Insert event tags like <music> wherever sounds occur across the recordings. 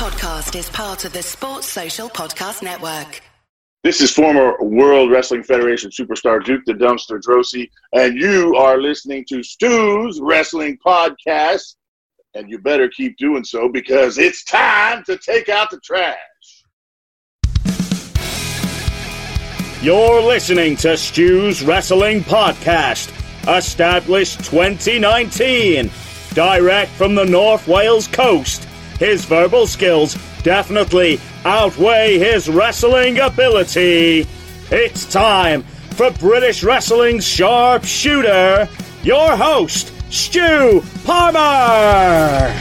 podcast is part of the Sports Social Podcast Network. This is former World Wrestling Federation superstar Duke the Dumpster Droese, and you are listening to Stu's Wrestling Podcast. And you better keep doing so because it's time to take out the trash. You're listening to Stu's Wrestling Podcast, established 2019, direct from the North Wales coast. His verbal skills definitely outweigh his wrestling ability. It's time for British Wrestling's Sharpshooter, your host, Stu Palmer.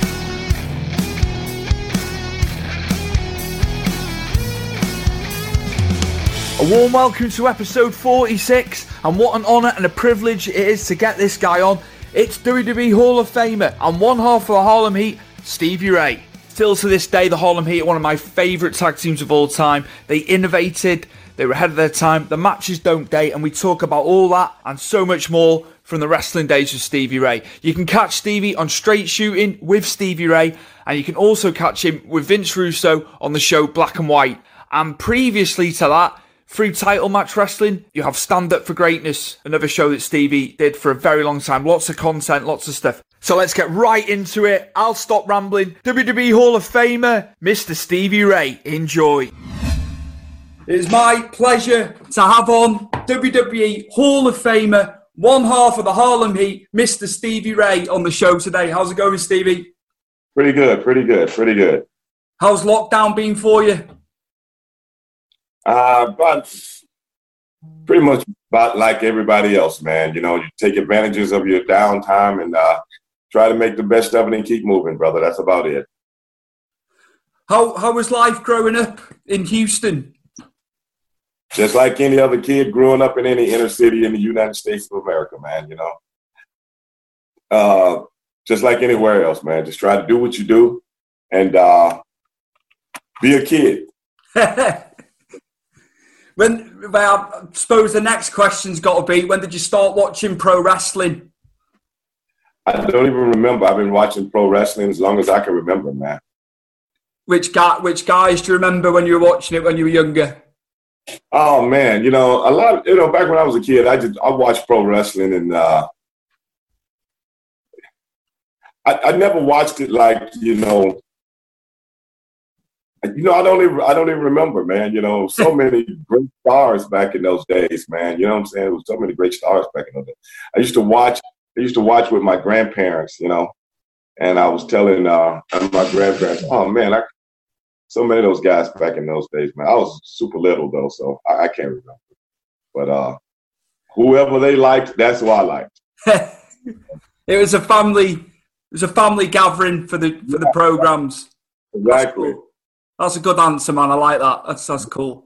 A warm welcome to episode 46, and what an honour and a privilege it is to get this guy on. It's WWE Hall of Famer and one half of the Harlem Heat, Stevie Ray. Still to this day, the Harlem Heat are one of my favourite tag teams of all time. They innovated, they were ahead of their time, the matches don't date, and we talk about all that and so much more from the wrestling days of Stevie Ray. You can catch Stevie on Straight Shooting with Stevie Ray, and you can also catch him with Vince Russo on the show Black and White. And previously to that, through title match wrestling, you have Stand Up for Greatness, another show that Stevie did for a very long time. Lots of content, lots of stuff. So let's get right into it. I'll stop rambling. WWE Hall of Famer, Mr. Stevie Ray. Enjoy. It is my pleasure to have on WWE Hall of Famer, one half of the Harlem Heat, Mr. Stevie Ray, on the show today. How's it going, Stevie? Pretty good, pretty good, pretty good. How's lockdown been for you? Uh, but pretty much about like everybody else, man. You know, you take advantages of your downtime and uh, try to make the best of it and keep moving, brother. That's about it. How how was life growing up in Houston? Just like any other kid growing up in any inner city in the United States of America, man. You know, uh, just like anywhere else, man. Just try to do what you do and uh, be a kid. <laughs> when well, I suppose the next question's got to be: When did you start watching pro wrestling? I don't even remember. I've been watching pro wrestling as long as I can remember, man. Which guy? Which guys do you remember when you were watching it when you were younger? Oh man, you know a lot. Of, you know, back when I was a kid, I just I watched pro wrestling, and uh, I, I never watched it like you know. You know, I don't even I don't even remember, man. You know, so <laughs> many great stars back in those days, man. You know what I'm saying? There was so many great stars back in those days. I used to watch. I used to watch with my grandparents, you know, and I was telling uh, my grandparents, "Oh man, I so many of those guys back in those days, man. I was super little though, so I, I can't remember. But uh, whoever they liked, that's who I liked. <laughs> it was a family. It was a family gathering for the for the programs. Exactly. That's, cool. that's, a good answer, man. I like that. That's that's cool.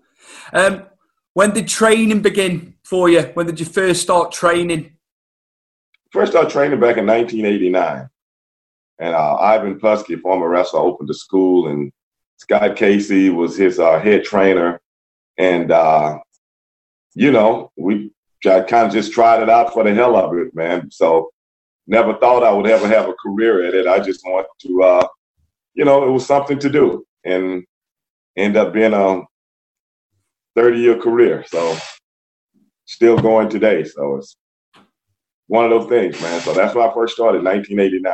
Um, when did training begin for you? When did you first start training? First started training back in 1989. And uh, Ivan Putski, former wrestler, opened the school, and Scott Casey was his uh, head trainer. And, uh, you know, we kind of just tried it out for the hell of it, man. So never thought I would ever have a career at it. I just wanted to, uh, you know, it was something to do. And end up being a 30 year career. So still going today. So it's one of those things, man. So that's when I first started, 1989.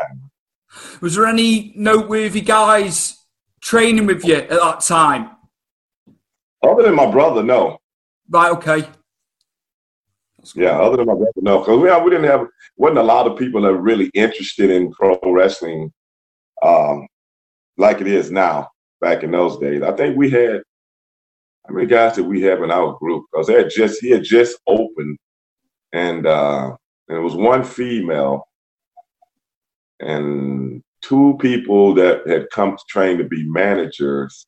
Was there any noteworthy guys training with you at that time? Other than my brother, no. Right. Okay. Yeah, other than my brother, no, because we, we didn't have wasn't a lot of people that were really interested in pro wrestling, um, like it is now. Back in those days, I think we had how many guys did we have in our group? Because they had just he had just opened, and uh, and it was one female and two people that had come to train to be managers.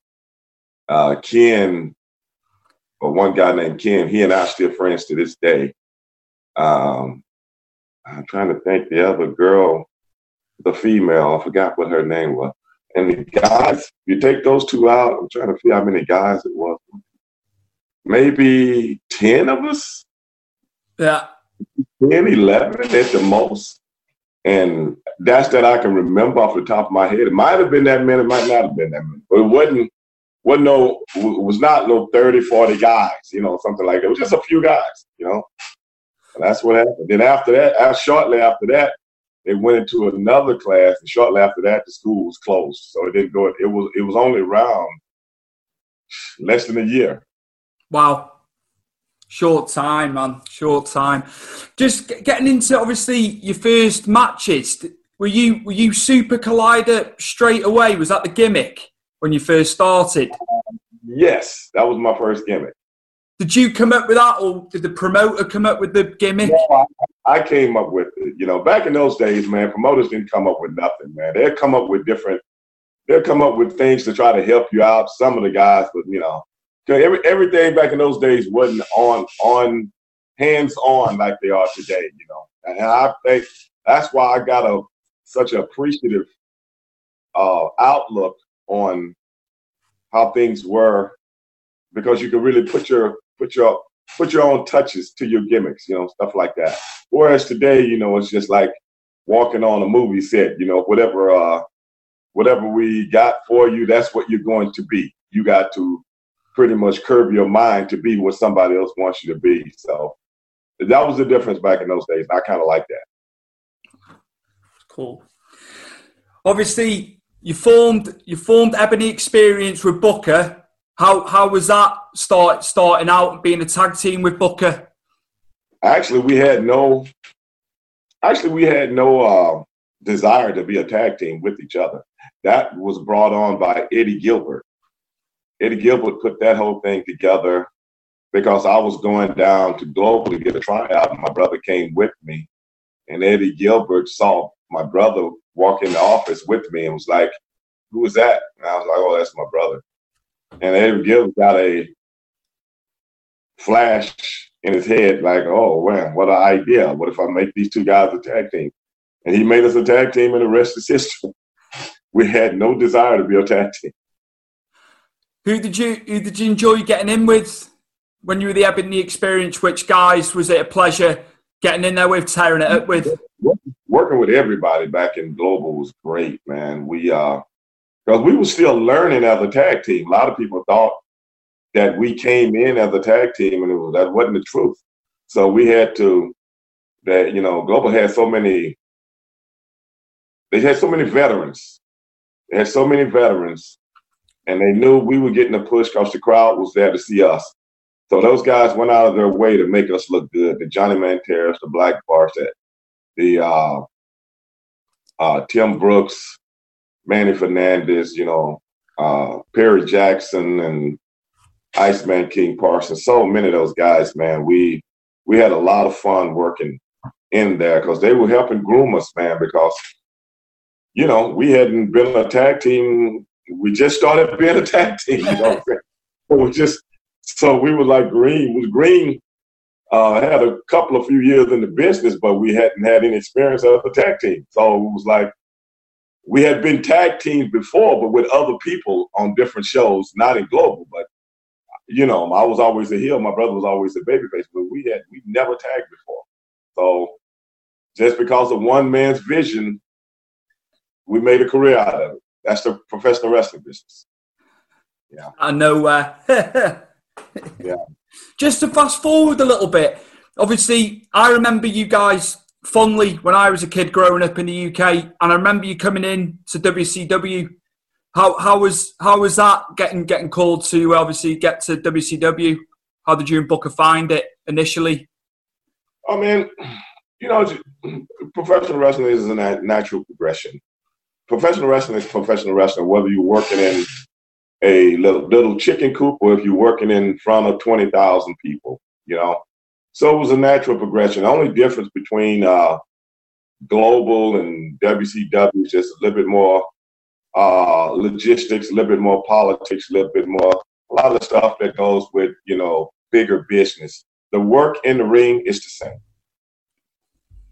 Uh, Ken, or one guy named Ken, he and I still friends to this day. Um, I'm trying to think the other girl, the female, I forgot what her name was. And the guys, you take those two out, I'm trying to figure how many guys it was. Maybe 10 of us? Yeah. 10, 11 at the most. And that's that I can remember off the top of my head. It might have been that many, it might not have been that many. But it wasn't wasn't no was not no 30, 40 guys, you know, something like that. It was just a few guys, you know. And that's what happened. Then after that, uh, shortly after that, they went into another class, and shortly after that, the school was closed. So it didn't go. It was it was only around less than a year. Wow, short time, man, short time. Just getting into obviously your first matches. Were you were you Super Collider straight away? Was that the gimmick when you first started? Yes, that was my first gimmick. Did you come up with that, or did the promoter come up with the gimmick? No, I, I came up with it. You know, back in those days, man, promoters didn't come up with nothing, man. They'd come up with different. They'll come up with things to try to help you out. Some of the guys, but you know, every everything back in those days wasn't on on hands on like they are today. You know, and I think that's why I got a such an appreciative uh, outlook on how things were because you could really put your put your put your own touches to your gimmicks, you know, stuff like that. Whereas today, you know, it's just like walking on a movie set, you know, whatever uh whatever we got for you, that's what you're going to be. You got to pretty much curb your mind to be what somebody else wants you to be. So that was the difference back in those days. I kind of like that. Cool. Obviously, you formed you formed Ebony Experience with Booker how how was that start starting out being a tag team with Booker? Actually, we had no. Actually, we had no uh, desire to be a tag team with each other. That was brought on by Eddie Gilbert. Eddie Gilbert put that whole thing together because I was going down to Global to get a tryout, my brother came with me. And Eddie Gilbert saw my brother walk in the office with me and was like, "Who was that?" And I was like, "Oh, that's my brother." and Eddie Gilbert got a flash in his head, like, oh man, what an idea! What if I make these two guys a tag team? And he made us a tag team, and the rest is history. <laughs> We had no desire to be a tag team. Who did you who did you enjoy getting in with when you were the Ebony Experience? Which guys was it a pleasure getting in there with, tearing it up with? Working with everybody back in Global was great, man. We uh because we were still learning as a tag team. A lot of people thought that we came in as a tag team, and was, that wasn't the truth. So we had to that you know Global had so many. They had so many veterans. They had so many veterans, and they knew we were getting a push because the crowd was there to see us. So those guys went out of their way to make us look good. The Johnny Manteras, the Black Barset, the uh, uh, Tim Brooks, Manny Fernandez, you know, uh, Perry Jackson and Iceman King Parsons. So many of those guys, man. We we had a lot of fun working in there because they were helping groom us, man. Because you know we hadn't been a tag team. We just started being a tag team. You know, <laughs> so we just so we were like Green. Was Green uh, had a couple of few years in the business, but we hadn't had any experience as a tag team. So it was like we had been tag teams before, but with other people on different shows, not in global. But you know, I was always a heel. My brother was always a babyface, but we had we never tagged before. So just because of one man's vision, we made a career out of it. That's the professional wrestling business. Yeah, I know. Uh, <laughs> yeah. Just to fast forward a little bit, obviously, I remember you guys fondly when I was a kid growing up in the UK, and I remember you coming in to WCW. How how was how was that getting getting called to obviously get to WCW? How did you and Booker find it initially? I mean, you know, <clears throat> professional wrestling is a natural progression. Professional wrestling is professional wrestling, whether you're working in a little, little chicken coop or if you're working in front of 20,000 people, you know. So it was a natural progression. The only difference between uh, global and WCW is just a little bit more uh, logistics, a little bit more politics, a little bit more a lot of stuff that goes with you know bigger business. The work in the ring is the same.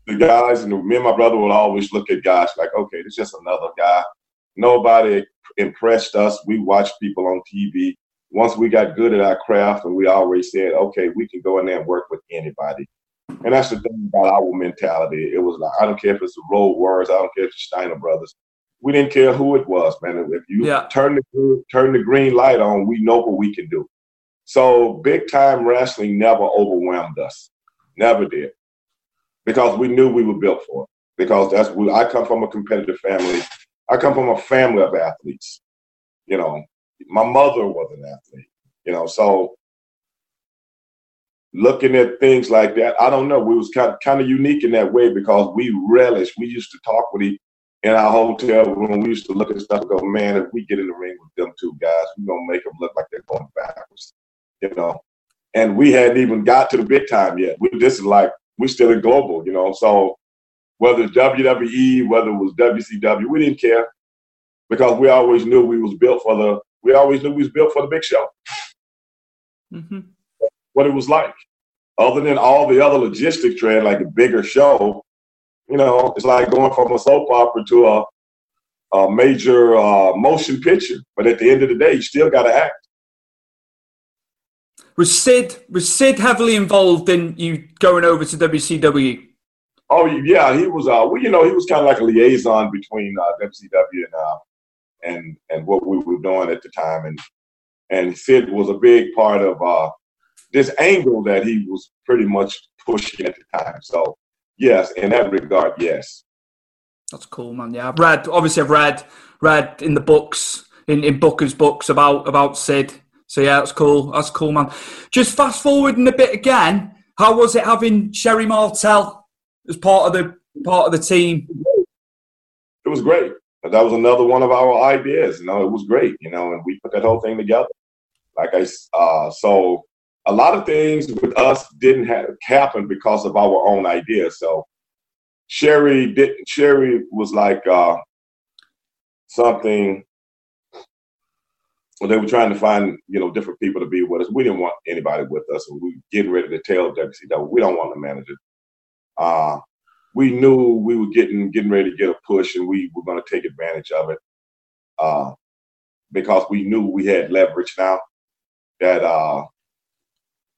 The guys and me and my brother would always look at guys like, okay, it's just another guy. Nobody impressed us. We watched people on TV once we got good at our craft and we always said, okay, we can go in there and work with anybody. And that's the thing about our mentality. It was like, I don't care if it's the Road Warriors, I don't care if it's Steiner Brothers. We didn't care who it was, man. If you Yeah. turn the turn the green light on, we know what we can do. So big time wrestling never overwhelmed us. Never did. Because we knew we were built for it. Because that's we, I come from a competitive family. I come from a family of athletes. You know, my mother was an athlete. You know, so looking at things like that, I don't know. We was kind of, kind of unique in that way because we relish. We used to talk with each in our hotel room. We used to look at stuff and go, man, if we get in the ring with them two guys, we're gonna make them look like they're going backwards. You know, and we hadn't even got to the big time yet. We this is like we still in global. You know, so whether it's WWE, whether it was WCW, we didn't care because we always knew we was built for the. We always knew we was built for the big show hmm what it was like. Other than all the other logistic trend, like a bigger show, you know, it's like going from a soap opera to a, a major uh, motion picture. But at the end of the day, you still got to act. Was Sid was Sid heavily involved in you going over to WCW? Oh yeah, he was. Uh, well, you know, he was kind of like a liaison between uh, WCW and uh, and and what we were doing at the time, and and Sid was a big part of uh, this angle that he was pretty much pushing at the time. So yes, in that regard, yes. That's cool, man. Yeah, I've read. Obviously, I've read read in the books in, in Booker's books about about Sid. So yeah, that's cool. That's cool, man. Just fast forwarding a bit again. How was it having Sherri Martel as part of the part of the team? it was great. That was another one of our ideas. You know, it was great. You know, and we put that whole thing together. Like I uh, so a lot of things with us didn't happen because of our own ideas. So Sherri did. Sherri was like uh, something. They were trying to find you know different people to be with us. We didn't want anybody with us, and we were getting ready to tell WCW we don't want a manager. Uh, we knew we were getting getting ready to get a push, and we were going to take advantage of it uh, because we knew we had leverage now. That uh,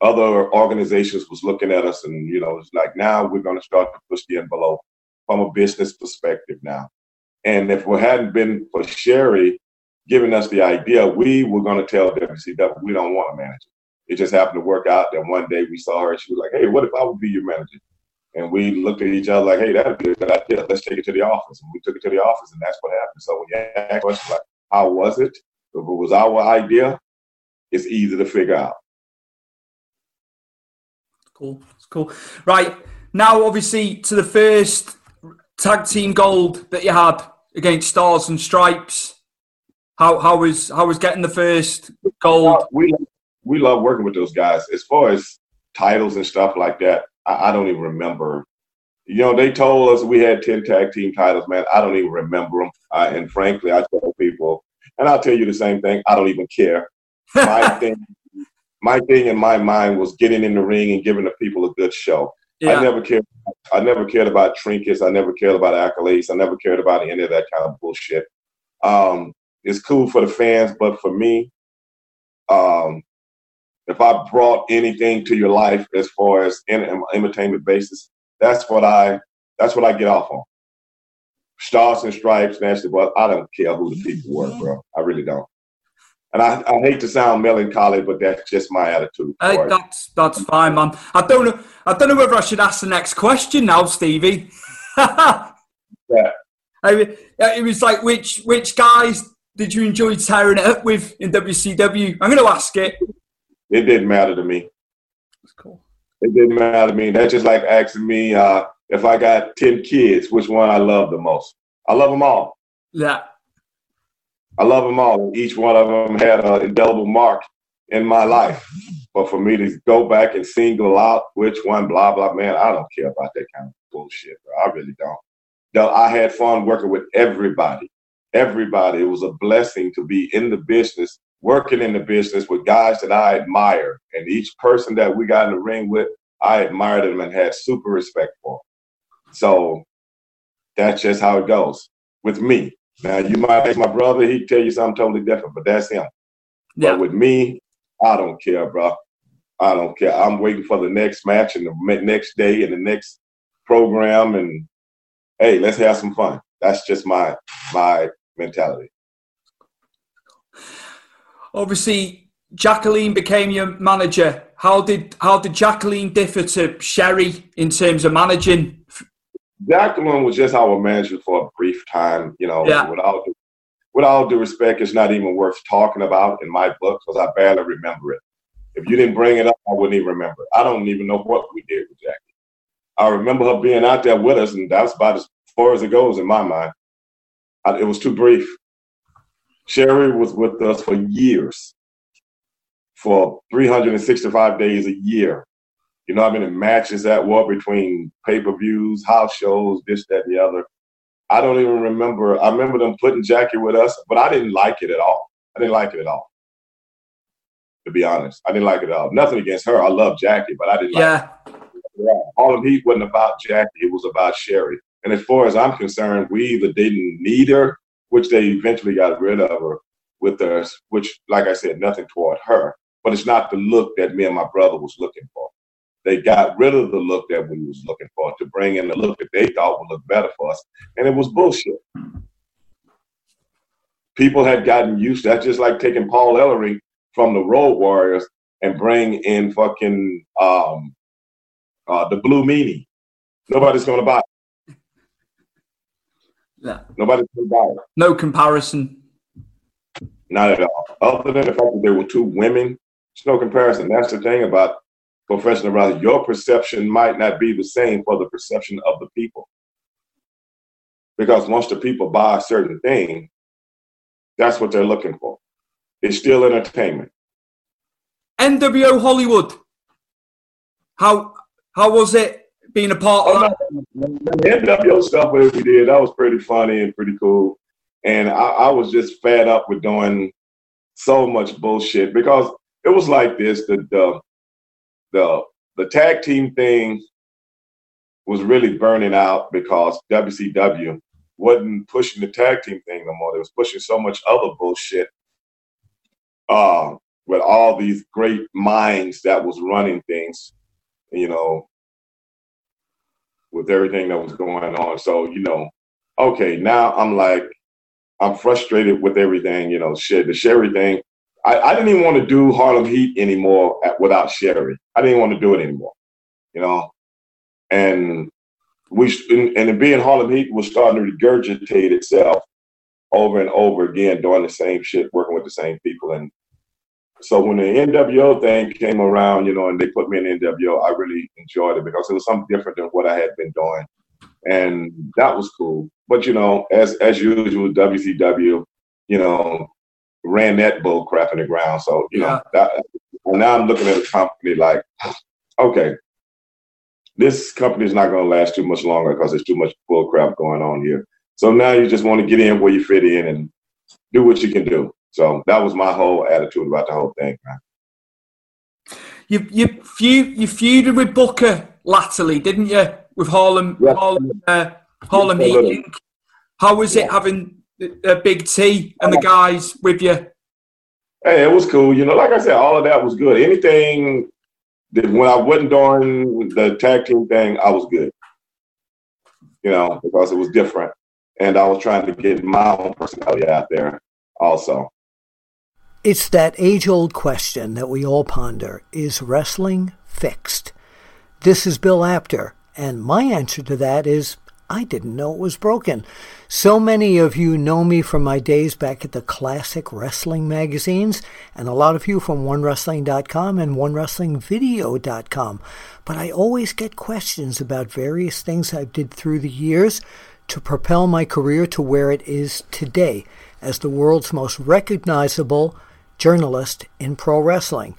other organizations was looking at us, and you know, it's like now we're going to start to push the envelope from a business perspective now. And if it hadn't been for Sherri giving us the idea, we were going to tell WCW we don't want a manager. It just happened to work out that one day we saw her, and she was like, "Hey, what if I would be your manager?" And we looked at each other like, hey, that'd be a good idea. Let's take it to the office. And we took it to the office, and that's what happened. So when you ask questions like, how was it? If it was our idea, it's easy to figure out. Cool. It's cool. Right now, obviously, to the first tag team gold that you had against Stars and Stripes. How how was how was getting the first gold? We we love working with those guys. As far as titles and stuff like that, I, I don't even remember. You know, they told us we had ten tag team titles, man. I don't even remember them. Uh, and frankly, I tell people, and I'll tell you the same thing. I don't even care. My <laughs> thing, my thing in my mind was getting in the ring and giving the people a good show. Yeah. I never cared. I never cared about trinkets. I never cared about accolades. I never cared about any of that kind of bullshit. Um, it's cool for the fans, but for me, um, if I brought anything to your life as far as in an entertainment basis, that's what I that's what I get off on. Stars and stripes, nasty, but I don't care who the people were, bro. I really don't. And I, I hate to sound melancholy, but that's just my attitude. Hey, that's that's fine, man. I don't know. I don't know whether I should ask the next question now, Stevie. <laughs> Yeah. I mean, it was like which which guys did you enjoy tearing it up with in WCW? I'm going to ask it. It didn't matter to me. That's cool. It didn't matter to me. That's just like asking me uh, if I got 10 kids, which one I love the most. I love them all. Yeah, I love them all. Each one of them had an indelible mark in my life. But for me to go back and single out which one, blah, blah, man, I don't care about that kind of bullshit, bro. I really don't. No, I had fun working with everybody. Everybody. It was a blessing to be in the business, working in the business with guys that I admire. And each person that we got in the ring with, I admired them and had super respect for. So that's just how it goes with me. Now you might ask my brother, he'd tell you something totally different, but that's him. yeah. But with me, I don't care, bro. I don't care. I'm waiting for the next match and the next day and the next program. And hey, let's have some fun. That's just my my mentality. Obviously, Jacqueline became your manager. How did how did Jacqueline differ to Sherri in terms of managing? Jacqueline was just our manager for a brief time. You know, yeah. without with all due respect, it's not even worth talking about in my book because I barely remember it. If you didn't bring it up, I wouldn't even remember. I don't even know what we did with Jackie. I remember her being out there with us, and that's about as far as it goes in my mind. I, it was too brief. Sherri was with us for years, for 365 days a year. You know how many matches that were between pay per views, house shows, this, that, and the other. I don't even remember. I remember them putting Jackie with us, but I didn't like it at all. I didn't like it at all. To be honest, I didn't like it at all. Nothing against her. I love Jackie, but I didn't yeah. like it. All of Heat wasn't about Jackie. It was about Sherri. And as far as I'm concerned, we either didn't need her, which they eventually got rid of her with us, which, like I said, nothing toward her. But it's not the look that me and my brother was looking for they got rid of the look that we was looking for to bring in the look that they thought would look better for us, and it was bullshit. People had gotten used to that, just like taking Paul Ellering from the Road Warriors and bring in fucking um, uh, the Blue Meanie. Nobody's gonna buy. It. Yeah. Nobody's gonna buy it. No comparison. Not at all. Other than the fact that there were two women, there's no comparison. That's the thing about professional wrestling, your perception might not be the same for the perception of the people. Because once the people buy a certain thing, that's what they're looking for. It's still entertainment. NWO Hollywood. How how was it being a part of that? The NWO stuff that we did, that was pretty funny and pretty cool. And I, I was just fed up with doing so much bullshit because it was like this: the, the the the tag team thing was really burning out because WCW wasn't pushing the tag team thing no more. They was pushing so much other bullshit uh, with all these great minds that was running things, you know, with everything that was going on. So, you know, okay, now I'm like, I'm frustrated with everything, you know, shit. The Sherri thing, I, I didn't even want to do Harlem Heat anymore at, without Sherri. I didn't want to do it anymore, you know. And we and, and being Harlem Heat was starting to regurgitate itself over and over again, doing the same shit, working with the same people. And so when the NWO thing came around, you know, and they put me in NWO, I really enjoyed it because it was something different than what I had been doing, and that was cool. But you know, as as usual, WCW, you know, ran that bull crap in the ground. So, you know, that, now I'm looking at a company like, okay, this company is not going to last too much longer because there's too much bull crap going on here. So now you just want to get in where you fit in and do what you can do. So that was my whole attitude about the whole thing, man. You you feud you feuded with Booker latterly, didn't you? With Harlem yeah. Harlem uh, Harlem Heat. How was it having uh, Big T and the guys with you? Hey, it was cool. You know, like I said, all of that was good. Anything that when I wasn't doing the tag team thing, I was good. You know, because it was different. And I was trying to get my own personality out there also. It's that age old question that we all ponder Is wrestling fixed? This is Bill Apter, and my answer to that is I didn't know it was broken. So many of you know me from my days back at the classic wrestling magazines, and a lot of you from OneWrestling.com and OneWrestlingVideo.com. But I always get questions about various things I did through the years to propel my career to where it is today as the world's most recognizable journalist in pro wrestling.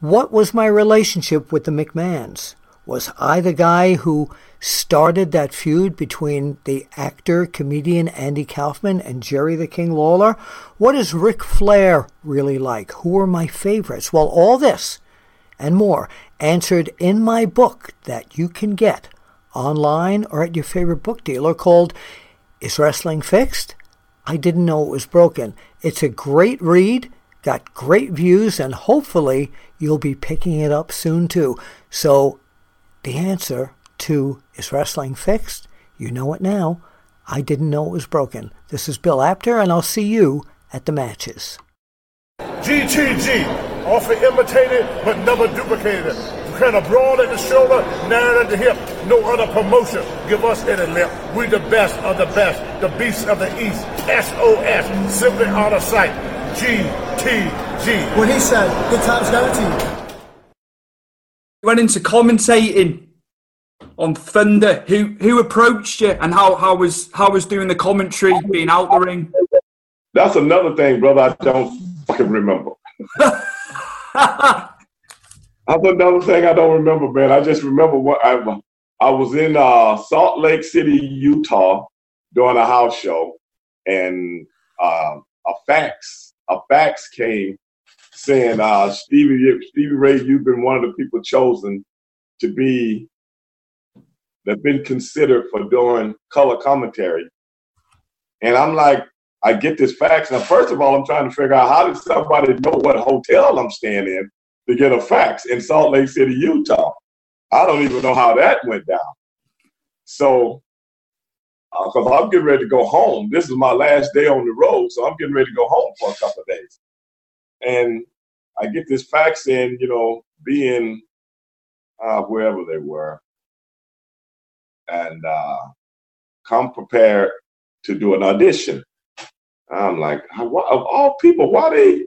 What was my relationship with the McMahons? Was I the guy who started that feud between the actor, comedian Andy Kaufman and Jerry the King Lawler? What is Ric Flair really like? Who are my favorites? Well, all this and more answered in my book that you can get online or at your favorite book dealer called Is Wrestling Fixed? I didn't know it was broken. It's a great read got great views, and hopefully you'll be picking it up soon too. So, the answer to Is Wrestling Fixed? You know it now. I didn't know it was broken. This is Bill Apter, and I'll see you at the matches. GTG, often imitated but never duplicated. Kind of broad at the shoulder, narrow at the hip. No other promotion give us any lip. We the best of the best, the beasts of the east. SOS, simply out of sight. GTG. What he said, good times guaranteed. You went into commentating on Thunder. Who who approached you, and how how was how was doing the commentary, being out the ring? That's another thing, brother. I don't fucking remember. <laughs> That's another thing I don't remember, man. I just remember what I I was in uh, Salt Lake City, Utah, doing a house show, and uh, a fax a fax came saying, uh, Stevie Stevie Ray, you've been one of the people chosen to be that been considered for doing color commentary. And I'm like, I get this fax. Now, first of all, I'm trying to figure out how did somebody know what hotel I'm staying in to get a fax in Salt Lake City, Utah. I don't even know how that went down. So, because uh, I'm getting ready to go home. This is my last day on the road, so I'm getting ready to go home for a couple of days. And I get this fax in, you know, being uh, wherever they were, and uh, come prepared to do an audition. I'm like, of all people, why they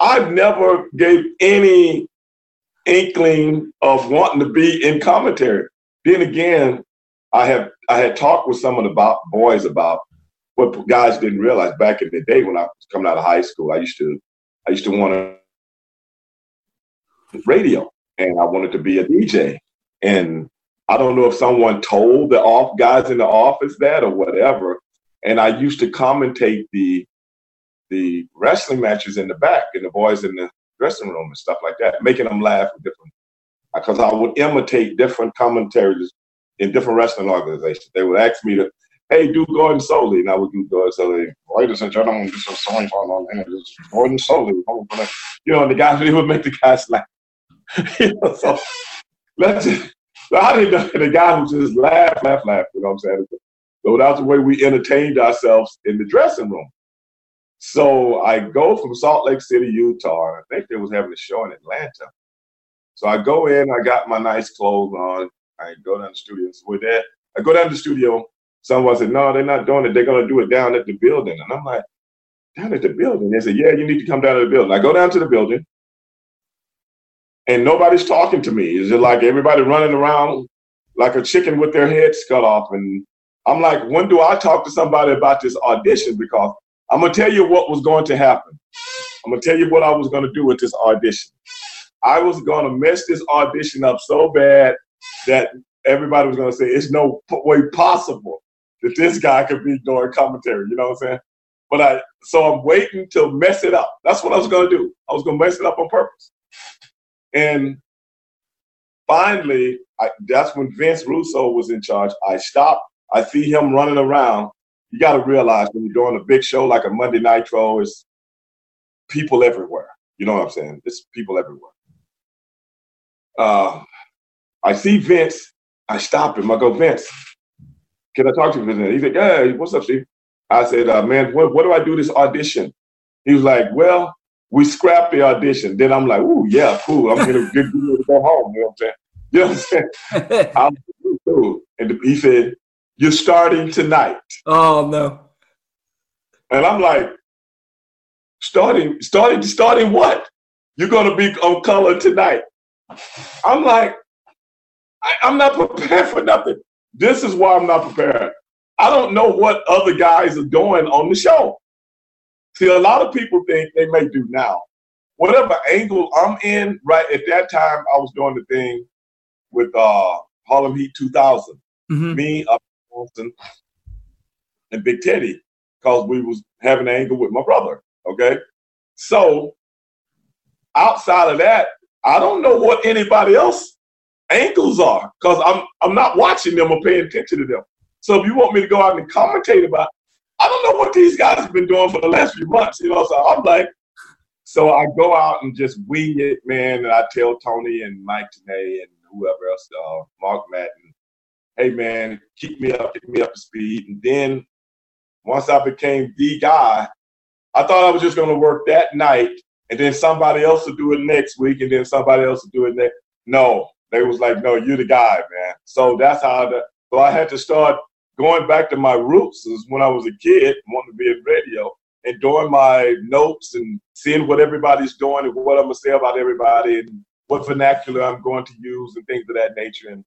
I've never gave any inkling of wanting to be in commentary. Then again, I have I had talked with some of the boys about what guys didn't realize back in the day when I was coming out of high school. I used to I used to want to radio and I wanted to be a DJ. And I don't know if someone told the off guys in the office that or whatever. And I used to commentate the the wrestling matches in the back and the boys in the dressing room and stuff like that, making them laugh with different. Because I would imitate different commentaries in different wrestling organizations. They would ask me to, hey, do Gordon Solie, and I would do Gordon Solie. Ladies and gentlemen, this is Solie on here. This is Gordon Solie. You know, and the guys, they would make the guys laugh. <laughs> you know, so let's just, so I didn't know the guy who just laugh, laugh, laugh. You know what I'm saying? So that's the way we entertained ourselves in the dressing room. So I go from Salt Lake City, Utah, and I think they was having a show in Atlanta. So I go in, I got my nice clothes on, I go down the studio. So with that, I go down the studio. Someone said, No, they're not doing it. They're gonna do it down at the building. And I'm like, down at the building. They said, Yeah, you need to come down to the building. I go down to the building and nobody's talking to me. It's just like everybody running around like a chicken with their heads cut off. And I'm like, when do I talk to somebody about this audition? Because I'm gonna tell you what was going to happen. I'm gonna tell you what I was gonna do with this audition. I was gonna mess this audition up so bad that everybody was gonna say it's no way possible that this guy could be doing commentary. You know what I'm saying? But I so I'm waiting to mess it up. That's what I was gonna do. I was gonna mess it up on purpose. And finally, I, that's when Vince Russo was in charge. I stopped. I see him running around you got to realize when you're doing a big show like a Monday Nitro, it's people everywhere. You know what I'm saying? It's people everywhere. Uh, I see Vince. I stop him. I go, Vince, can I talk to you? Vince? He said, Yeah, what's up, Steve? I said, uh, Man, what, what do I do this audition? He was like, Well, we scrapped the audition. Then I'm like, Ooh, yeah, cool. I'm gonna <laughs> get to go home. You know what I'm saying? <laughs> You know what I'm saying? <laughs> I'm cool. And he said, you're starting tonight. Oh no. And I'm like, starting, starting, starting what? You're gonna be on color tonight. I'm like, I, I'm not prepared for nothing. This is why I'm not prepared. I don't know what other guys are doing on the show. See, a lot of people think they may do now. Whatever angle I'm in, right at that time, I was doing the thing with uh, Harlem Heat 2000. Mm-hmm. Me, up Austin and Big Teddy because we was having an angle with my brother. Okay. So outside of that, I don't know what anybody else ankles are because I'm I'm not watching them or paying attention to them. So if you want me to go out and commentate about, I don't know what these guys have been doing for the last few months, you know. So I'm like, So I go out and just wing it, man. And I tell Tony and Mike Tenay and whoever else, uh, Mark Madden, hey man, keep me up, keep me up to speed. And then once I became the guy, I thought I was just going to work that night, and then somebody else would do it next week, and then somebody else would do it next. No, they was like, no, you're the guy, man. So that's how the. So I had to start going back to my roots. Is when I was a kid, wanting to be in radio, and doing my notes and seeing what everybody's doing and what I'm gonna say about everybody and what vernacular I'm going to use and things of that nature. And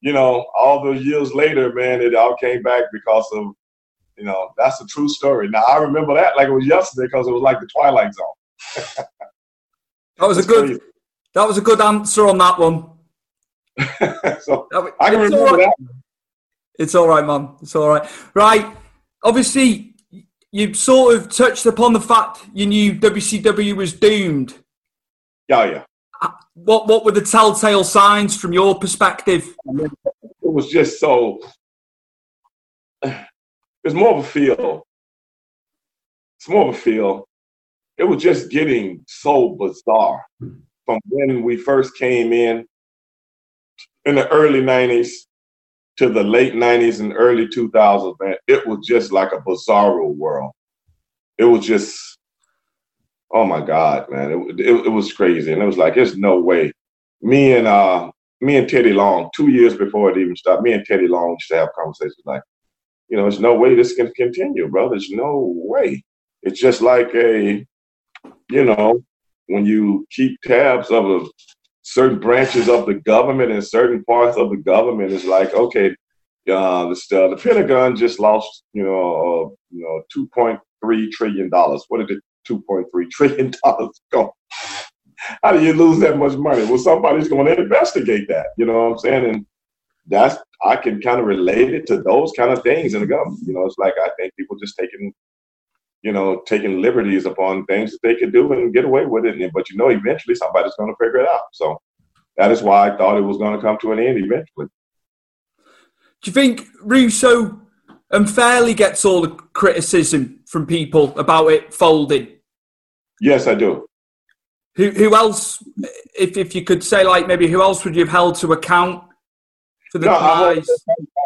you know, all those years later, man, it all came back because of, you know, that's a true story. Now I remember that like it was yesterday because it was like the Twilight Zone. <laughs> that was a good. Crazy. That was a good answer on that one. <laughs> so I can remember right. that. It's all right, man. It's all right. Right. Obviously, you sort of touched upon the fact you knew WCW was doomed. Yeah, yeah uh, what what were the telltale signs from your perspective? it was just so. <sighs> It's more of a feel. It's more of a feel. It was just getting so bizarre from when we first came in in the early '90s to the late '90s and early 2000s. Man, it was just like a bizarre world. It was just oh my God, man, it, it, it, was crazy. And it was like, there's no way. Me and uh, me and Teddy Long, two years before it even started, me and Teddy Long used to have conversations like, you know, there's no way this can continue, bro. There's no way. It's just like a, you know, when you keep tabs of a, certain branches of the government and certain parts of the government, is like, okay, uh, the, uh, the Pentagon just lost, you know, uh, you know, two point three trillion dollars. What did it $2.3 <laughs> trillion go? How do you lose that much money? Well, somebody's going to investigate that. You know what I'm saying? And that's I can kind of relate it to those kind of things in the government. You know, it's like I think people just taking, you know, taking liberties upon things that they could do and get away with it. But you know, eventually somebody's going to figure it out. So that is why I thought it was going to come to an end eventually. Do you think Russo um, unfairly gets all the criticism from people about it folding? Yes, I do. Who who else? If if you could say like maybe who else would you have held to account for the no, I hold, I,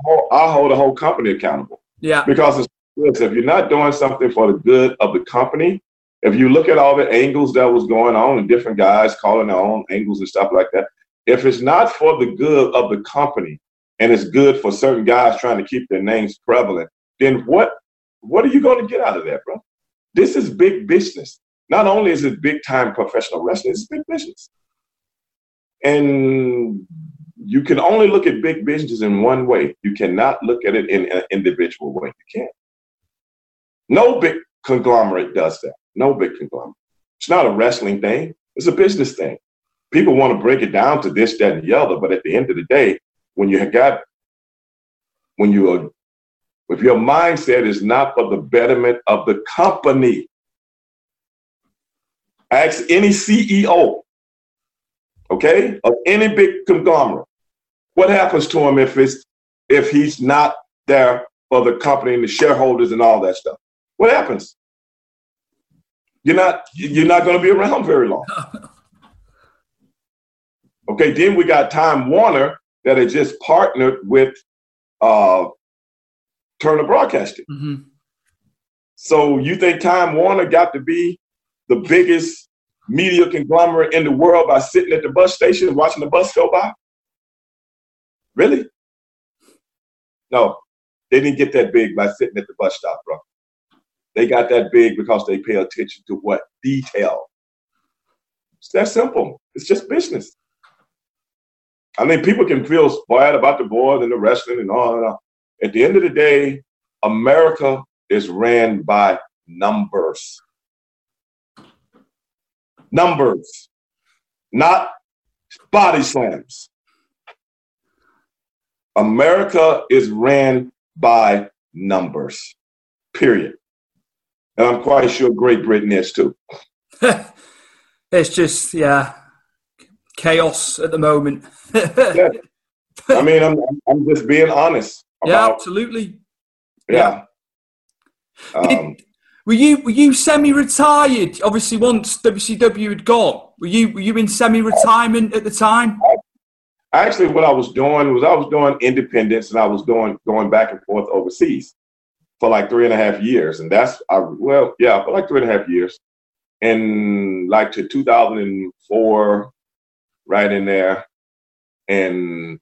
hold, I hold the whole company accountable. Yeah. Because if you're not doing something for the good of the company, if you look at all the angles that was going on and different guys calling their own angles and stuff like that, if it's not for the good of the company and it's good for certain guys trying to keep their names prevalent, then what what are you going to get out of that, bro? This is big business. Not only is it big time professional wrestling, it's big business. And you can only look at big business in one way. You cannot look at it in an individual way. You can't. No big conglomerate does that. No big conglomerate. It's not a wrestling thing. It's a business thing. People want to break it down to this, that, and the other, but at the end of the day, when you got when you are if your mindset is not for the betterment of the company ask any ceo okay of any big conglomerate what happens to him if it's if he's not there for the company and the shareholders and all that stuff what happens you're not you're not going to be around very long <laughs> okay then we got time warner that had just partnered with uh, Turner Broadcasting. Mm-hmm. So you think Time Warner got to be the biggest media conglomerate in the world by sitting at the bus station watching the bus go by? Really? No, they didn't get that big by sitting at the bus stop, bro. They got that big because they pay attention to what detail. It's that simple. It's just business. I mean, people can feel bad about the board and the wrestling and all that. At the end of the day, America is ran by numbers. Numbers, not body slams. America is ran by numbers, period. And I'm quite sure Great Britain is too. <laughs> it's just, yeah, chaos at the moment. <laughs> yeah. I mean, I'm I'm just being honest. About, yeah, absolutely. Yeah. Um, Were you were you semi-retired? Obviously, once WCW had gone, were you were you in semi-retirement at the time? Actually, what I was doing was I was doing independence, and I was doing going back and forth overseas for like three and a half years, and that's I well, yeah, for like three and a half years, and like to 2004, right in there, and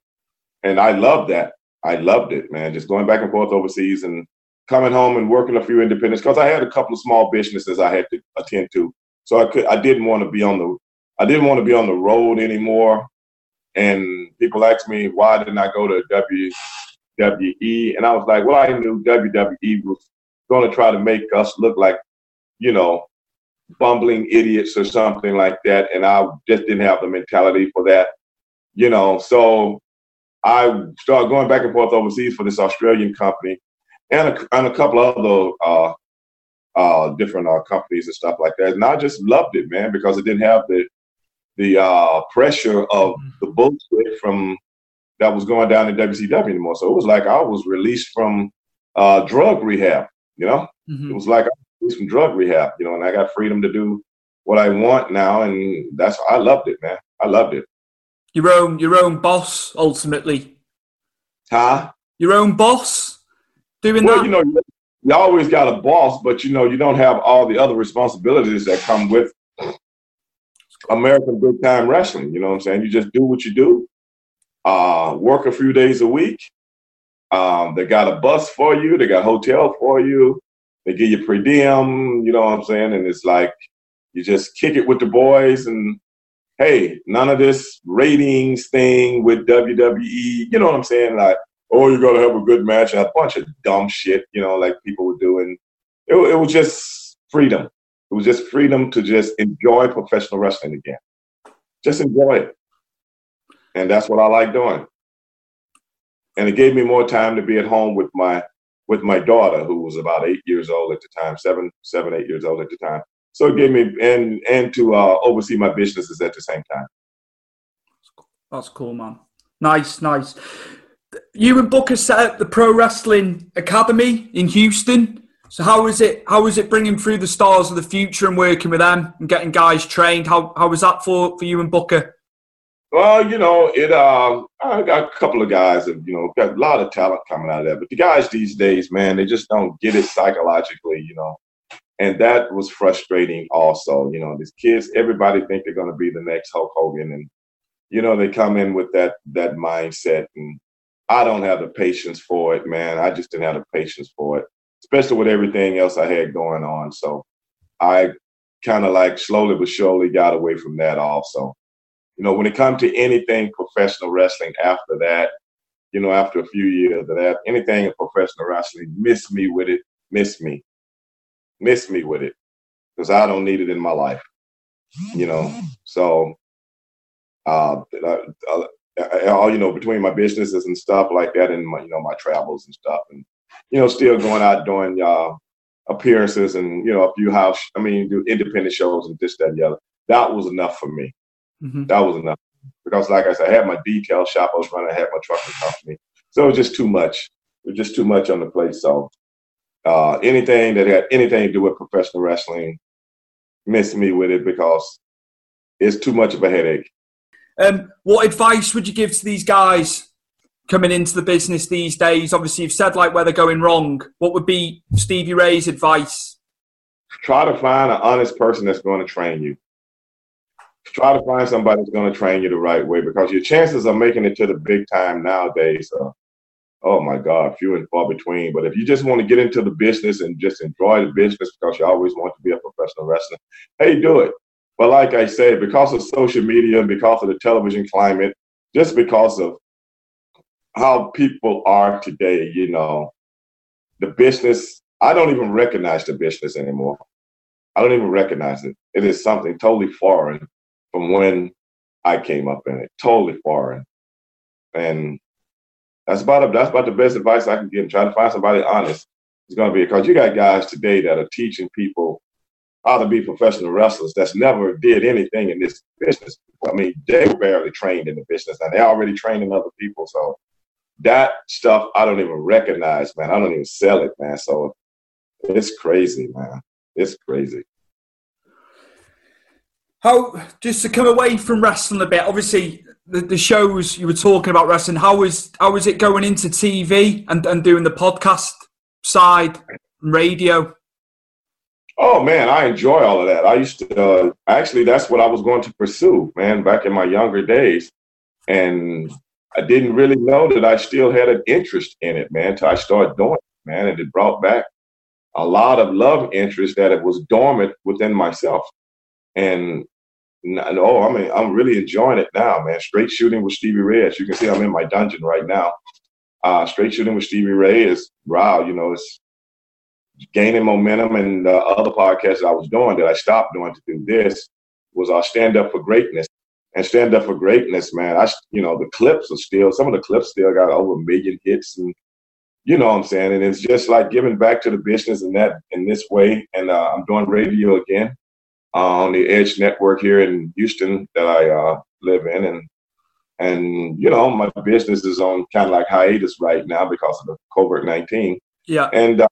and I loved that. I loved it, man. Just going back and forth overseas and coming home and working a few independents because I had a couple of small businesses I had to attend to. So I could I didn't want to be on the I didn't want to be on the road anymore. And people asked me why didn't I go to WWE? And I was like, well, I knew WWE was going to try to make us look like, you know, bumbling idiots or something like that. And I just didn't have the mentality for that, you know. So I started going back and forth overseas for this Australian company and a, and a couple of other uh, uh, different uh, companies and stuff like that. And I just loved it, man, because it didn't have the the uh, pressure of the bullshit from that was going down in WCW anymore. So it was like I was released from uh, drug rehab. You know, mm-hmm. it was like I was released from drug rehab. You know, and I got freedom to do what I want now, and that's I loved it, man. I loved it. Your own, your own boss, ultimately. Huh? Your own boss doing well, that? you know, you always got a boss, but you know, you don't have all the other responsibilities that come with American big time wrestling. You know what I'm saying? You just do what you do. Uh, work a few days a week. Um, they got a bus for you. They got hotel for you. They give you per diem. You know what I'm saying? And it's like you just kick it with the boys. And hey, none of this ratings thing with WWE. You know what I'm saying? Like oh, you got to have a good match, and a bunch of dumb shit, you know, like people were doing. It, it was just freedom. It was just freedom to just enjoy professional wrestling again. Just enjoy it. And that's what I like doing. And it gave me more time to be at home with my with my daughter, who was about eight years old at the time, seven, seven, eight years old at the time. So it gave me and and to uh, oversee my businesses at the same time. That's cool, man. Nice, nice you and Booker set up the Pro Wrestling Academy in Houston. So how was it? How was it bringing through the stars of the future and working with them and getting guys trained? How how was that for for you and Booker? Well, you know, it. Um, I got a couple of guys that you know got a lot of talent coming out of there, but the guys these days, man, they just don't get it psychologically, you know, and that was frustrating. Also, you know, these kids, everybody think they're going to be the next Hulk Hogan, and you know, they come in with that that mindset, and I don't have the patience for it, man. I just didn't have the patience for it, especially with everything else I had going on. So I kind of like slowly but surely got away from that also. You know, when it comes to anything professional wrestling after that, you know, after a few years of that, anything in professional wrestling, miss me with it, miss me, miss me with it, because I don't need it in my life. You know, so uh, uh all you know between my businesses and stuff like that, and my you know my travels and stuff, and you know still going out doing uh, appearances and you know a few house, I mean, do independent shows and this that and the other. That was enough for me. Mm-hmm. That was enough because, like I said, I had my detail shop I was running, I had my trucking company, so it was just too much. It was just too much on the plate. So uh, anything that had anything to do with professional wrestling, miss me with it because it's too much of a headache. Um, what advice would you give to these guys coming into the business these days? Obviously, you've said like where they're going wrong. What would be Stevie Ray's advice? Try to find an honest person that's going to train you. Try to find somebody that's going to train you the right way because your chances of making it to the big time nowadays are, oh my God, few and far between. But if you just want to get into the business and just enjoy the business because you always want to be a professional wrestler, hey, do it. But like I say, because of social media, because of the television climate, just because of how people are today, you know, the business, I don't even recognize the business anymore. I don't even recognize it. It is something totally foreign from when I came up in it. Totally foreign. And that's about that's about the best advice I can give. Try to find somebody honest. It's gonna be because you got guys today that are teaching people how to be professional wrestlers that's never did anything in this business. I mean, they were barely trained in the business and they're already training other people. So that stuff I don't even recognize, man. I don't even sell it, man. So it's crazy, man. it's crazy. How just to come away from wrestling a bit? Obviously, the, the shows you were talking about wrestling. How is it going into TV and, and doing the podcast side, radio? Oh man, I enjoy all of that. I used to uh, actually that's what I was going to pursue, man, back in my younger days, and I didn't really know that I still had an interest in it, man, until I started doing it, man, and it brought back a lot of love interest that it was dormant within myself, and oh, I mean, I'm really enjoying it now, man. Straight shooting with Stevie Ray, as you can see, I'm in my dungeon right now. Uh, straight shooting with Stevie Ray is wow, you know, it's gaining momentum. And the other podcasts I was doing that I stopped doing to do this was our uh, Stand Up for Greatness. And Stand Up for Greatness, man, I, you know, the clips are still, some of the clips still got over a million hits. And you know what I'm saying? And it's just like giving back to the business in that, in this way. And uh, I'm doing radio again uh, on the Edge Network here in Houston that I uh, live in. And, and, you know, my business is on kind of like hiatus right now because of the COVID 19. Yeah. And uh,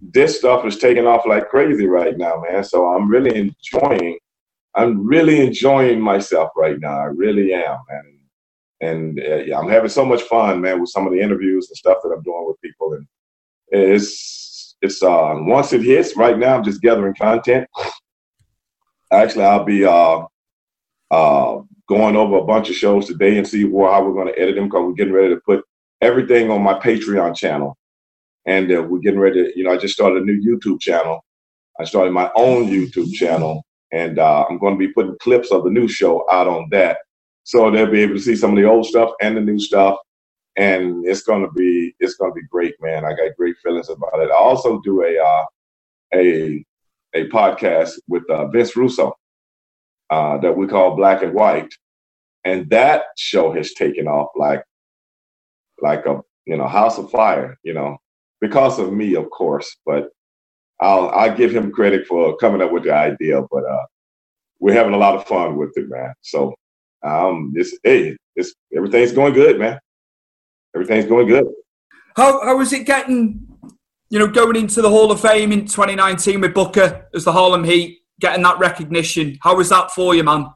this stuff is taking off like crazy right now, man. So I'm really enjoying. I'm really enjoying myself right now. I really am, man. And uh, yeah, I'm having so much fun, man, with some of the interviews and stuff that I'm doing with people. And it's it's uh once it hits, right now I'm just gathering content. <laughs> Actually, I'll be uh uh going over a bunch of shows today and see how we're going to edit them because we're getting ready to put everything on my Patreon channel and uh, we're getting ready. To, you know, I just started a new YouTube channel. I started my own YouTube channel, and uh, I'm going to be putting clips of the new show out on that, so they'll be able to see some of the old stuff and the new stuff. And it's going to be it's going to be great, man. I got great feelings about it. I also do a uh, a a podcast with uh, Vince Russo uh, that we call Black and White, and that show has taken off like like a you know house of fire. You know, because of me, of course. But I'll I give him credit for coming up with the idea. But uh, we're having a lot of fun with it, man. So um, it's hey, it's everything's going good, man. Everything's going good. How how is it getting? You know, going into the Hall of Fame in 2019 with Booker as the Harlem Heat, getting that recognition. How was that for you, man?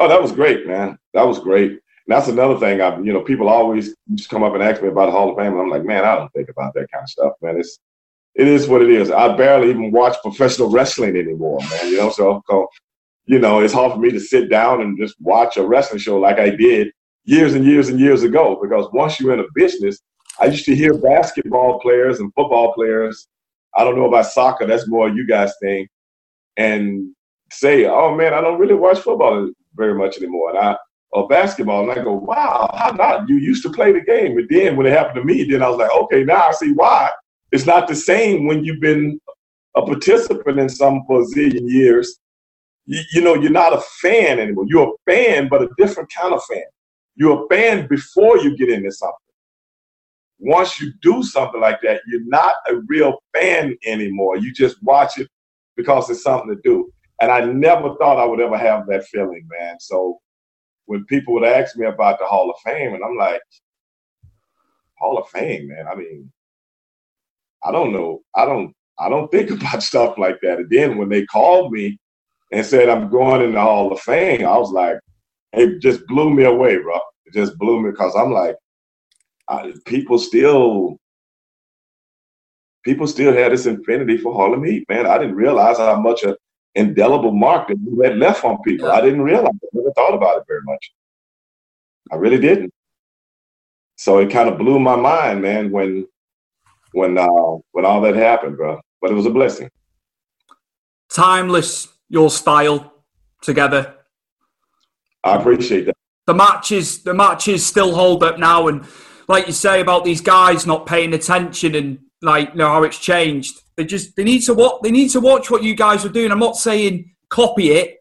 Oh, that was great, man. That was great that's another thing. I, you know, people always just come up and ask me about the Hall of Fame, and I'm like, man, I don't think about that kind of stuff, man. It's, it is what it is. I barely even watch professional wrestling anymore, man. You know, so, you know, it's hard for me to sit down and just watch a wrestling show like I did years and years and years ago. Because once you're in a business, I used to hear basketball players and football players. I don't know about soccer. That's more you guys thing. And say, oh man, I don't really watch football very much anymore. And I, or basketball. And I go, wow, how not? You used to play the game. But then when it happened to me, then I was like, okay, now I see why. It's not the same when you've been a participant in some zillion years. You, you know, you're not a fan anymore. You're a fan, but a different kind of fan. You're a fan before you get into something. Once you do something like that, you're not a real fan anymore. You just watch it because it's something to do. And I never thought I would ever have that feeling, man. So when people would ask me about the Hall of Fame, and I'm like, Hall of Fame, man. I mean, I don't know. I don't. I don't <laughs> think about stuff like that. And then when they called me and said I'm going in the Hall of Fame, I was like, it just blew me away, bro. It just blew me because I'm like, I, people still, people still had this infinity for Harlem Heat, man. I didn't realize how much a indelible mark that we had left on people. I didn't realize. I never thought about it very much. I really didn't. So it kind of blew my mind, man, when when uh, when all that happened, bro. But it was a blessing. Timeless, your style together. I appreciate that. The matches, the matches still hold up now, and like you say about these guys not paying attention and like you know how it's changed. They just they need to watch they need to watch what you guys are doing. I'm not saying copy it,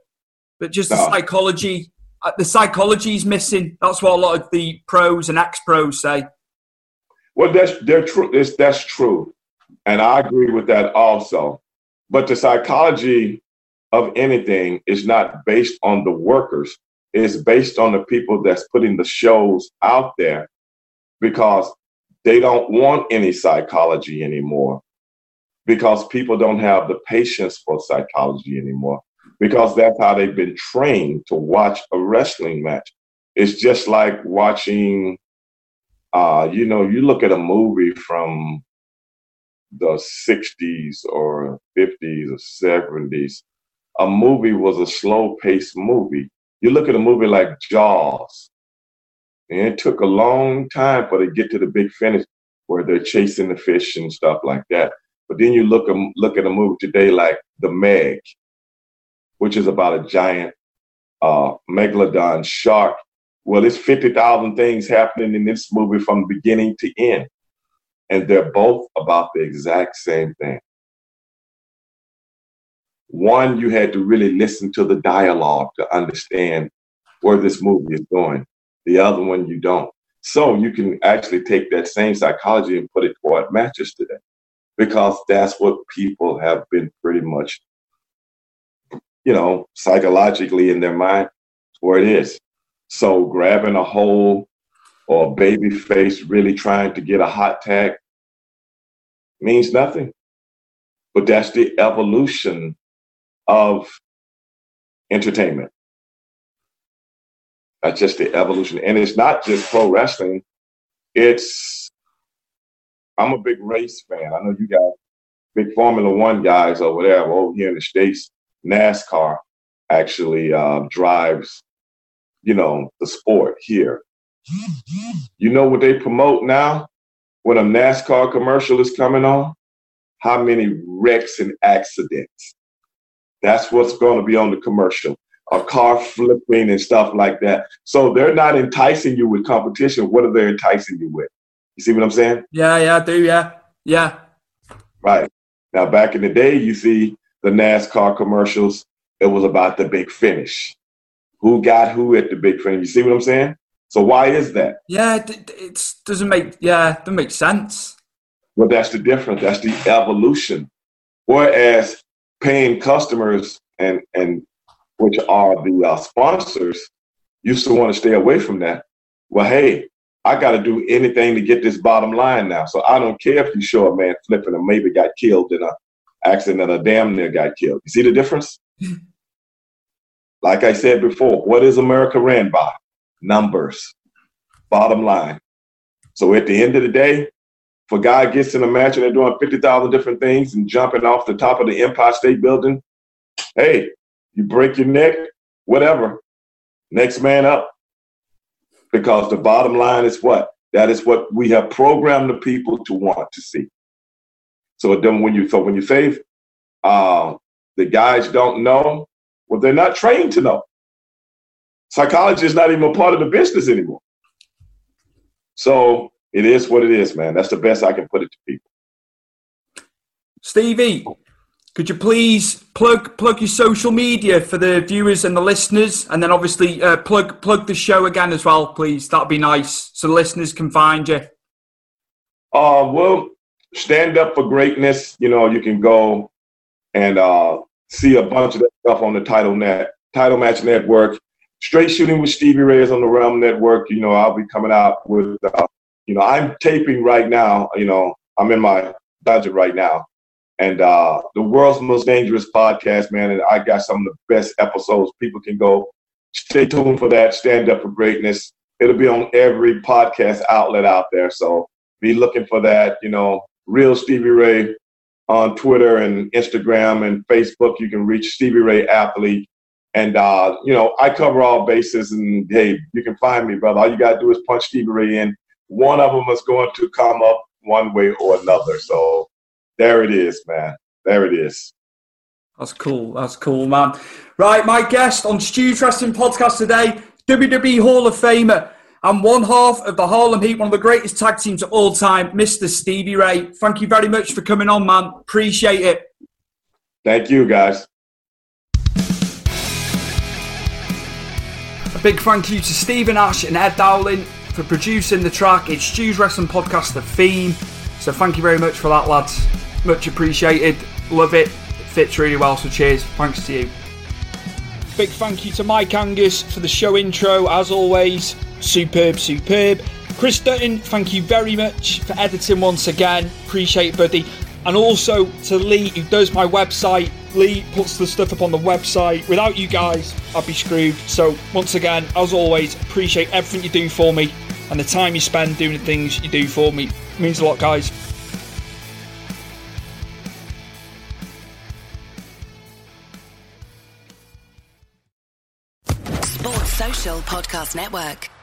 but just no. the psychology. Uh, the psychology is missing. That's what a lot of the pros and ex pros say. Well, that's they're true. That's true, and I agree with that also. But the psychology of anything is not based on the workers. It's based on the people that's putting the shows out there, because they don't want any psychology anymore. because people don't have the patience for psychology anymore because that's how they've been trained to watch a wrestling match. It's just like watching, uh, you know, you look at a movie from the 60s or 50s or 70s, a movie was a slow paced movie. You look at a movie like Jaws, and it took a long time for to get to the big finish where they're chasing the fish and stuff like that. But then you look look at a movie today like The Meg, which is about a giant uh, megalodon shark. Well, it's 50,000 things happening in this movie from beginning to end. And they're both about the exact same thing. One, you had to really listen to the dialogue to understand where this movie is going. The other one, you don't. So you can actually take that same psychology and put it toward matches today because that's what people have been pretty much, you know, psychologically in their mind where it is. So grabbing a hole or a baby face really trying to get a hot tag means nothing. But that's the evolution of entertainment. That's just the evolution. And it's not just pro wrestling, it's I'm a big race fan. I know you got big Formula One guys or whatever over here in the States. NASCAR actually uh, drives, you know, the sport here. You know what they promote now when a NASCAR commercial is coming on? How many wrecks and accidents? That's what's going to be on the commercial. A car flipping and stuff like that. So they're not enticing you with competition. What are they enticing you with? You see what I'm saying? Yeah, yeah, I do. Yeah, yeah. Right. Now, back in the day, you see the NASCAR commercials, it was about the big finish. Who got who at the big finish? You see what I'm saying? So why is that? Yeah, it, it doesn't make yeah, it doesn't make sense. Well, that's the difference. That's the evolution. Whereas paying customers and and which are the uh, sponsors used to want to stay away from that. Well, hey, I got to do anything to get this bottom line now. So I don't care if you show a man flipping and maybe got killed in an accident or damn near got killed. You see the difference? <laughs> like I said before, what is America ran by? Numbers. Bottom line. So at the end of the day, if a guy gets in a match and they're doing 50,000 different things and jumping off the top of the Empire State Building, hey, you break your neck, whatever. Next man up because the bottom line is what? That is what we have programmed the people to want to see. So then when you so when you say uh, the guys don't know, well, they're not trained to know. Psychology is not even a part of the business anymore. So it is what it is, man. That's the best I can put it to people. Stevie, could you please plug plug your social media for the viewers and the listeners, and then obviously uh, plug plug the show again as well, please? That'd be nice, so the listeners can find you. Uh, well, stand up for greatness. You know, you can go and uh, see a bunch of that stuff on the Title Net Title Match Network. Straight Shooting with Stevie Ray is on the Realm Network. You know, I'll be coming out with. Uh, you know, I'm taping right now. You know, I'm in my dungeon right now and uh, the world's most dangerous podcast, man. And I got some of the best episodes. People can go stay tuned for that. Stand up for greatness. It'll be on every podcast outlet out there. So be looking for that. You know, real Stevie Ray on Twitter and Instagram and Facebook. You can reach Stevie Ray Athlete. And uh, you know, I cover all bases. And hey, you can find me, brother. All you gotta do is punch Stevie Ray in. One of them is going to come up one way or another. So there it is, man. There it is. That's cool. That's cool, man. Right, my guest on Stu's Wrestling Podcast today, WWE Hall of Famer and one half of the Harlem Heat, one of the greatest tag teams of all time, Mr. Stevie Ray. Thank you very much for coming on, man. Appreciate it. Thank you, guys. A big thank you to Stephen Ash and Ed Dowling for producing the track. It's Stu's Wrestling Podcast, the theme. So thank you very much for that, lads. Much appreciated. Love it. It fits really well. So cheers. Thanks to you. Big thank you to Mike Angus for the show intro, as always. Superb, superb. Chris Dutton, thank you very much for editing once again. Appreciate it, buddy. and also to Lee, who does my website. Lee puts the stuff up on the website. Without you guys, I'd be screwed. So, once again, as always, appreciate everything you do for me and the time you spend doing the things you do for me. It means a lot, guys. Podcast Network.